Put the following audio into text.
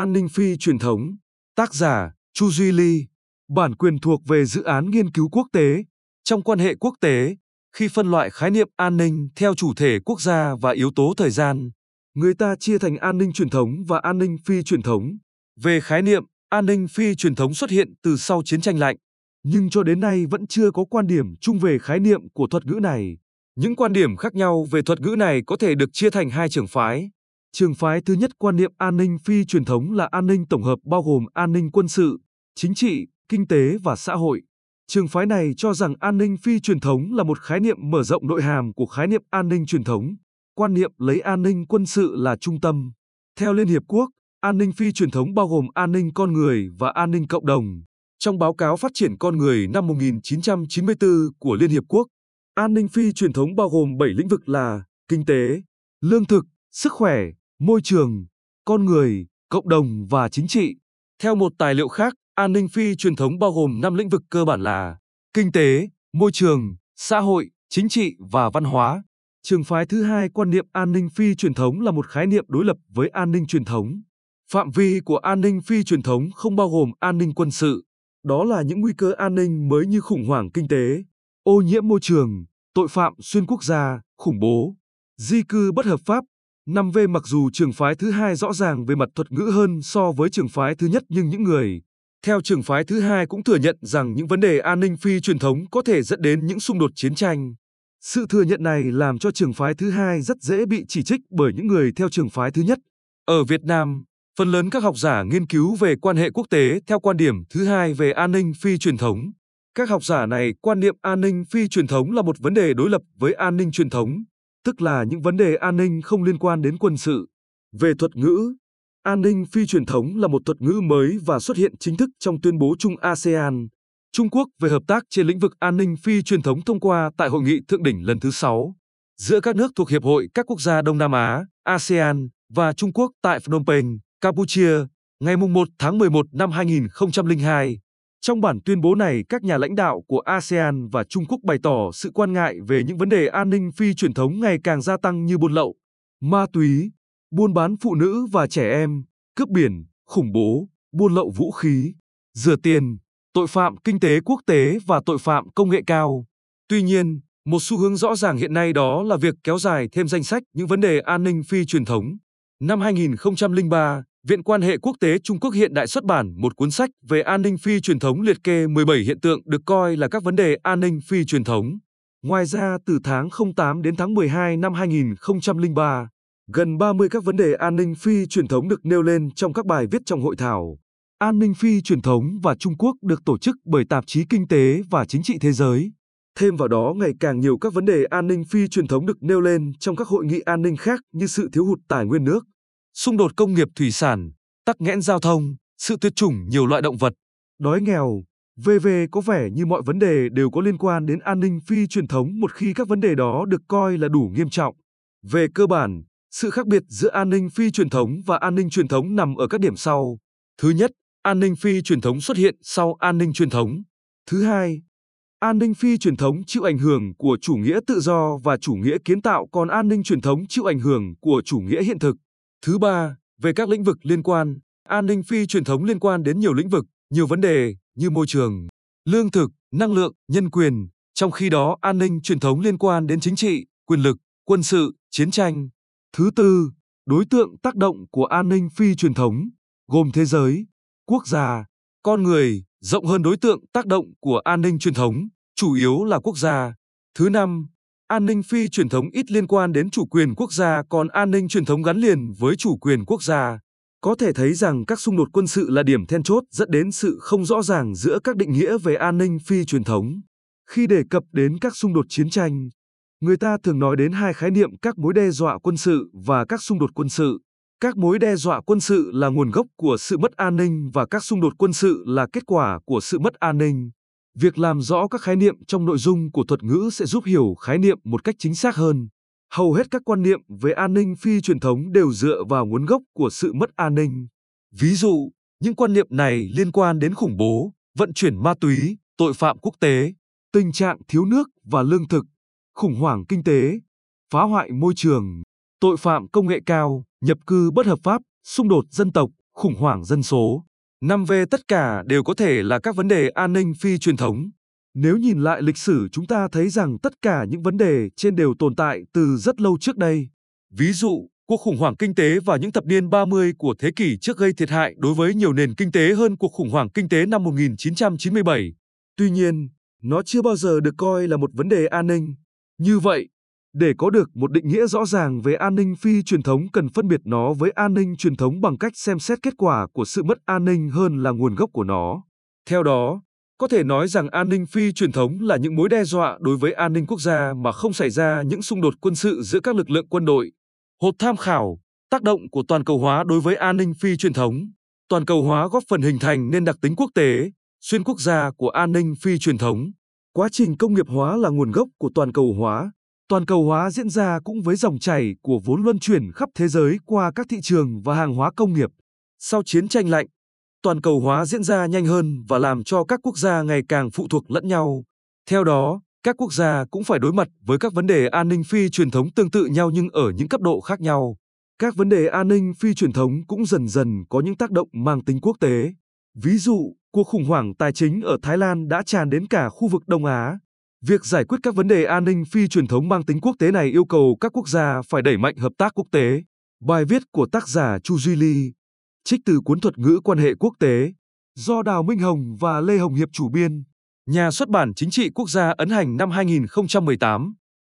An ninh phi truyền thống. Tác giả Chu Duy Ly. Bản quyền thuộc về dự án nghiên cứu quốc tế. Trong quan hệ quốc tế, khi phân loại khái niệm an ninh theo chủ thể quốc gia và yếu tố thời gian, người ta chia thành an ninh truyền thống và an ninh phi truyền thống. Về khái niệm, an ninh phi truyền thống xuất hiện từ sau chiến tranh lạnh, nhưng cho đến nay vẫn chưa có quan điểm chung về khái niệm của thuật ngữ này. Những quan điểm khác nhau về thuật ngữ này có thể được chia thành hai trường phái. Trường phái thứ nhất quan niệm an ninh phi truyền thống là an ninh tổng hợp bao gồm an ninh quân sự, chính trị, kinh tế và xã hội. Trường phái này cho rằng an ninh phi truyền thống là một khái niệm mở rộng nội hàm của khái niệm an ninh truyền thống. Quan niệm lấy an ninh quân sự là trung tâm. Theo Liên Hiệp Quốc, an ninh phi truyền thống bao gồm an ninh con người và an ninh cộng đồng. Trong báo cáo phát triển con người năm 1994 của Liên Hiệp Quốc, an ninh phi truyền thống bao gồm 7 lĩnh vực là kinh tế, lương thực, sức khỏe, môi trường, con người, cộng đồng và chính trị. Theo một tài liệu khác, an ninh phi truyền thống bao gồm 5 lĩnh vực cơ bản là kinh tế, môi trường, xã hội, chính trị và văn hóa. Trường phái thứ hai quan niệm an ninh phi truyền thống là một khái niệm đối lập với an ninh truyền thống. Phạm vi của an ninh phi truyền thống không bao gồm an ninh quân sự. Đó là những nguy cơ an ninh mới như khủng hoảng kinh tế, ô nhiễm môi trường, tội phạm xuyên quốc gia, khủng bố, di cư bất hợp pháp, 5V mặc dù trường phái thứ hai rõ ràng về mặt thuật ngữ hơn so với trường phái thứ nhất nhưng những người theo trường phái thứ hai cũng thừa nhận rằng những vấn đề an ninh phi truyền thống có thể dẫn đến những xung đột chiến tranh. Sự thừa nhận này làm cho trường phái thứ hai rất dễ bị chỉ trích bởi những người theo trường phái thứ nhất. Ở Việt Nam, phần lớn các học giả nghiên cứu về quan hệ quốc tế theo quan điểm thứ hai về an ninh phi truyền thống. Các học giả này quan niệm an ninh phi truyền thống là một vấn đề đối lập với an ninh truyền thống tức là những vấn đề an ninh không liên quan đến quân sự. Về thuật ngữ, an ninh phi truyền thống là một thuật ngữ mới và xuất hiện chính thức trong tuyên bố chung ASEAN. Trung Quốc về hợp tác trên lĩnh vực an ninh phi truyền thống thông qua tại hội nghị thượng đỉnh lần thứ 6 giữa các nước thuộc Hiệp hội các quốc gia Đông Nam Á, ASEAN và Trung Quốc tại Phnom Penh, Campuchia, ngày 1 tháng 11 năm 2002. Trong bản tuyên bố này, các nhà lãnh đạo của ASEAN và Trung Quốc bày tỏ sự quan ngại về những vấn đề an ninh phi truyền thống ngày càng gia tăng như buôn lậu, ma túy, buôn bán phụ nữ và trẻ em, cướp biển, khủng bố, buôn lậu vũ khí, rửa tiền, tội phạm kinh tế quốc tế và tội phạm công nghệ cao. Tuy nhiên, một xu hướng rõ ràng hiện nay đó là việc kéo dài thêm danh sách những vấn đề an ninh phi truyền thống. Năm 2003, Viện quan hệ quốc tế Trung Quốc hiện đại xuất bản một cuốn sách về an ninh phi truyền thống liệt kê 17 hiện tượng được coi là các vấn đề an ninh phi truyền thống. Ngoài ra, từ tháng 08 đến tháng 12 năm 2003, gần 30 các vấn đề an ninh phi truyền thống được nêu lên trong các bài viết trong hội thảo. An ninh phi truyền thống và Trung Quốc được tổ chức bởi tạp chí Kinh tế và Chính trị Thế giới. Thêm vào đó, ngày càng nhiều các vấn đề an ninh phi truyền thống được nêu lên trong các hội nghị an ninh khác như sự thiếu hụt tài nguyên nước, xung đột công nghiệp thủy sản, tắc nghẽn giao thông, sự tuyệt chủng nhiều loại động vật, đói nghèo, VV có vẻ như mọi vấn đề đều có liên quan đến an ninh phi truyền thống một khi các vấn đề đó được coi là đủ nghiêm trọng. Về cơ bản, sự khác biệt giữa an ninh phi truyền thống và an ninh truyền thống nằm ở các điểm sau. Thứ nhất, an ninh phi truyền thống xuất hiện sau an ninh truyền thống. Thứ hai, an ninh phi truyền thống chịu ảnh hưởng của chủ nghĩa tự do và chủ nghĩa kiến tạo còn an ninh truyền thống chịu ảnh hưởng của chủ nghĩa hiện thực. Thứ ba, về các lĩnh vực liên quan, an ninh phi truyền thống liên quan đến nhiều lĩnh vực, nhiều vấn đề như môi trường, lương thực, năng lượng, nhân quyền, trong khi đó an ninh truyền thống liên quan đến chính trị, quyền lực, quân sự, chiến tranh. Thứ tư, đối tượng tác động của an ninh phi truyền thống gồm thế giới, quốc gia, con người, rộng hơn đối tượng tác động của an ninh truyền thống, chủ yếu là quốc gia. Thứ năm, An ninh phi truyền thống ít liên quan đến chủ quyền quốc gia còn an ninh truyền thống gắn liền với chủ quyền quốc gia. Có thể thấy rằng các xung đột quân sự là điểm then chốt dẫn đến sự không rõ ràng giữa các định nghĩa về an ninh phi truyền thống. Khi đề cập đến các xung đột chiến tranh, người ta thường nói đến hai khái niệm các mối đe dọa quân sự và các xung đột quân sự. Các mối đe dọa quân sự là nguồn gốc của sự mất an ninh và các xung đột quân sự là kết quả của sự mất an ninh. Việc làm rõ các khái niệm trong nội dung của thuật ngữ sẽ giúp hiểu khái niệm một cách chính xác hơn. Hầu hết các quan niệm về an ninh phi truyền thống đều dựa vào nguồn gốc của sự mất an ninh. Ví dụ, những quan niệm này liên quan đến khủng bố, vận chuyển ma túy, tội phạm quốc tế, tình trạng thiếu nước và lương thực, khủng hoảng kinh tế, phá hoại môi trường, tội phạm công nghệ cao, nhập cư bất hợp pháp, xung đột dân tộc, khủng hoảng dân số. 5V tất cả đều có thể là các vấn đề an ninh phi truyền thống. Nếu nhìn lại lịch sử chúng ta thấy rằng tất cả những vấn đề trên đều tồn tại từ rất lâu trước đây. Ví dụ, cuộc khủng hoảng kinh tế vào những thập niên 30 của thế kỷ trước gây thiệt hại đối với nhiều nền kinh tế hơn cuộc khủng hoảng kinh tế năm 1997. Tuy nhiên, nó chưa bao giờ được coi là một vấn đề an ninh. Như vậy, để có được một định nghĩa rõ ràng về an ninh phi truyền thống cần phân biệt nó với an ninh truyền thống bằng cách xem xét kết quả của sự mất an ninh hơn là nguồn gốc của nó. Theo đó, có thể nói rằng an ninh phi truyền thống là những mối đe dọa đối với an ninh quốc gia mà không xảy ra những xung đột quân sự giữa các lực lượng quân đội. Hộp tham khảo, tác động của toàn cầu hóa đối với an ninh phi truyền thống. Toàn cầu hóa góp phần hình thành nên đặc tính quốc tế, xuyên quốc gia của an ninh phi truyền thống. Quá trình công nghiệp hóa là nguồn gốc của toàn cầu hóa. Toàn cầu hóa diễn ra cũng với dòng chảy của vốn luân chuyển khắp thế giới qua các thị trường và hàng hóa công nghiệp. Sau chiến tranh lạnh, toàn cầu hóa diễn ra nhanh hơn và làm cho các quốc gia ngày càng phụ thuộc lẫn nhau. Theo đó, các quốc gia cũng phải đối mặt với các vấn đề an ninh phi truyền thống tương tự nhau nhưng ở những cấp độ khác nhau. Các vấn đề an ninh phi truyền thống cũng dần dần có những tác động mang tính quốc tế. Ví dụ, cuộc khủng hoảng tài chính ở Thái Lan đã tràn đến cả khu vực Đông Á. Việc giải quyết các vấn đề an ninh phi truyền thống mang tính quốc tế này yêu cầu các quốc gia phải đẩy mạnh hợp tác quốc tế. Bài viết của tác giả Chu Duy Ly, trích từ cuốn thuật ngữ quan hệ quốc tế, do Đào Minh Hồng và Lê Hồng Hiệp chủ biên, nhà xuất bản chính trị quốc gia ấn hành năm 2018.